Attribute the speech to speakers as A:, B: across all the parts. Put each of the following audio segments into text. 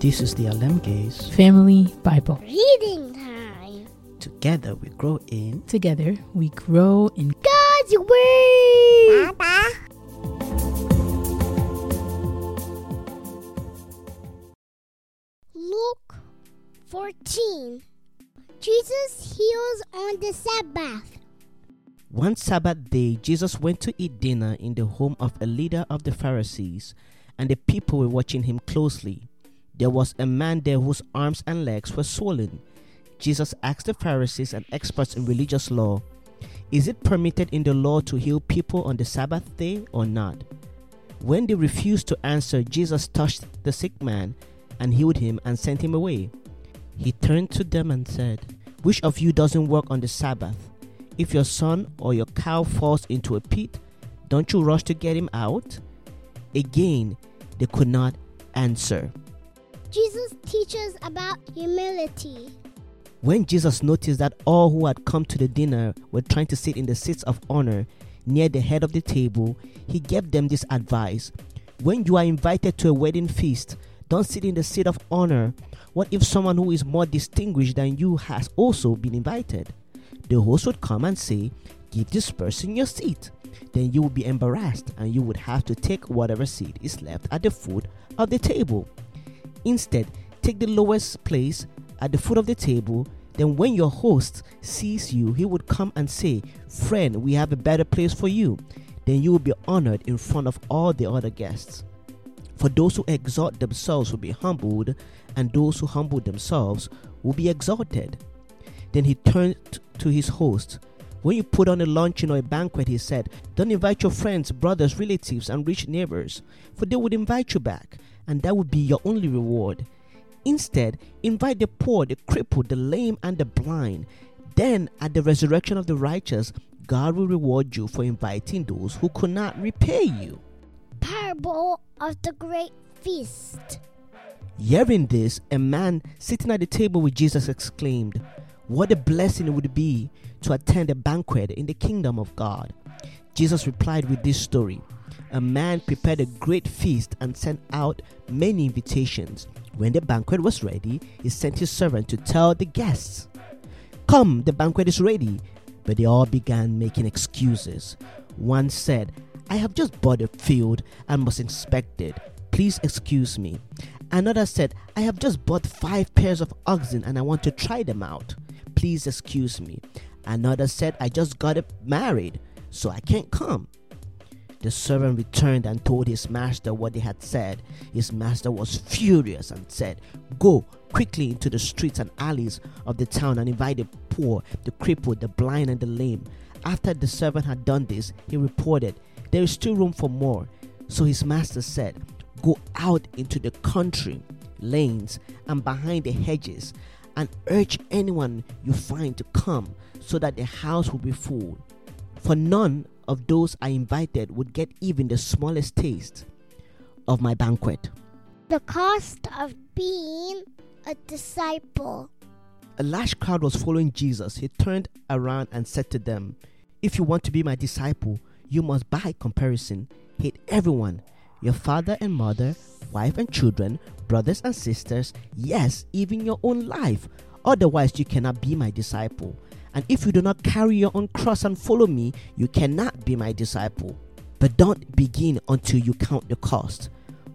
A: This is the Alem Gaze.
B: Family Bible.
C: Reading time.
A: Together we grow in.
B: Together we grow in
C: God's Word. Papa. Luke 14. Jesus heals on the Sabbath.
A: One Sabbath day, Jesus went to eat dinner in the home of a leader of the Pharisees, and the people were watching him closely. There was a man there whose arms and legs were swollen. Jesus asked the Pharisees and experts in religious law, Is it permitted in the law to heal people on the Sabbath day or not? When they refused to answer, Jesus touched the sick man and healed him and sent him away. He turned to them and said, Which of you doesn't work on the Sabbath? If your son or your cow falls into a pit, don't you rush to get him out? Again, they could not answer.
C: Jesus teaches about humility.
A: When Jesus noticed that all who had come to the dinner were trying to sit in the seats of honor near the head of the table, he gave them this advice When you are invited to a wedding feast, don't sit in the seat of honor. What if someone who is more distinguished than you has also been invited? The host would come and say, Give this person your seat. Then you would be embarrassed and you would have to take whatever seat is left at the foot of the table. Instead, take the lowest place at the foot of the table. Then, when your host sees you, he would come and say, Friend, we have a better place for you. Then you will be honored in front of all the other guests. For those who exalt themselves will be humbled, and those who humble themselves will be exalted. Then he turned to his host. When you put on a luncheon or a banquet, he said, Don't invite your friends, brothers, relatives, and rich neighbors, for they would invite you back, and that would be your only reward. Instead, invite the poor, the crippled, the lame, and the blind. Then, at the resurrection of the righteous, God will reward you for inviting those who could not repay you.
C: Parable of the Great Feast.
A: Hearing this, a man sitting at the table with Jesus exclaimed, What a blessing it would be to attend a banquet in the kingdom of God. Jesus replied with this story A man prepared a great feast and sent out many invitations. When the banquet was ready, he sent his servant to tell the guests, Come, the banquet is ready. But they all began making excuses. One said, I have just bought a field and must inspect it. Please excuse me. Another said, I have just bought five pairs of oxen and I want to try them out. Please excuse me. Another said, I just got married, so I can't come. The servant returned and told his master what they had said. His master was furious and said, Go quickly into the streets and alleys of the town and invite the poor, the crippled, the blind, and the lame. After the servant had done this, he reported, There is still room for more. So his master said, Go out into the country, lanes, and behind the hedges, and urge anyone you find to come, so that the house will be full. For none of those I invited would get even the smallest taste of my banquet.
C: The cost of being a disciple.
A: A large crowd was following Jesus. He turned around and said to them, If you want to be my disciple, you must, by comparison, hate everyone your father and mother, wife and children, brothers and sisters, yes, even your own life. Otherwise, you cannot be my disciple. And if you do not carry your own cross and follow me, you cannot be my disciple. But don't begin until you count the cost.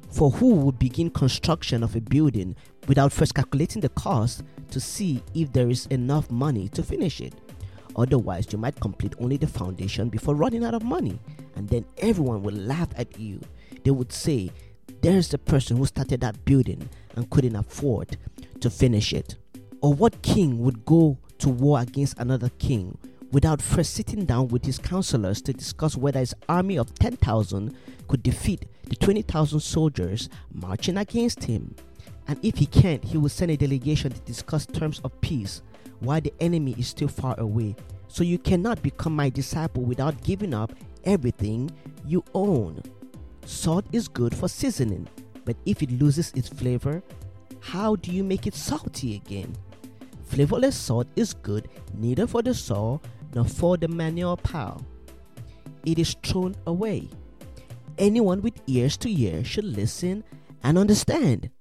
A: For who would begin construction of a building without first calculating the cost to see if there is enough money to finish it? Otherwise, you might complete only the foundation before running out of money, and then everyone will laugh at you. They would say, There's the person who started that building and couldn't afford to finish it. Or what king would go to war against another king without first sitting down with his counselors to discuss whether his army of 10,000 could defeat the 20,000 soldiers marching against him. And if he can't, he will send a delegation to discuss terms of peace while the enemy is still far away. So you cannot become my disciple without giving up everything you own. Salt is good for seasoning, but if it loses its flavor, how do you make it salty again? Flavorless salt is good neither for the soul nor for the manure pile. It is thrown away. Anyone with ears to hear should listen and understand.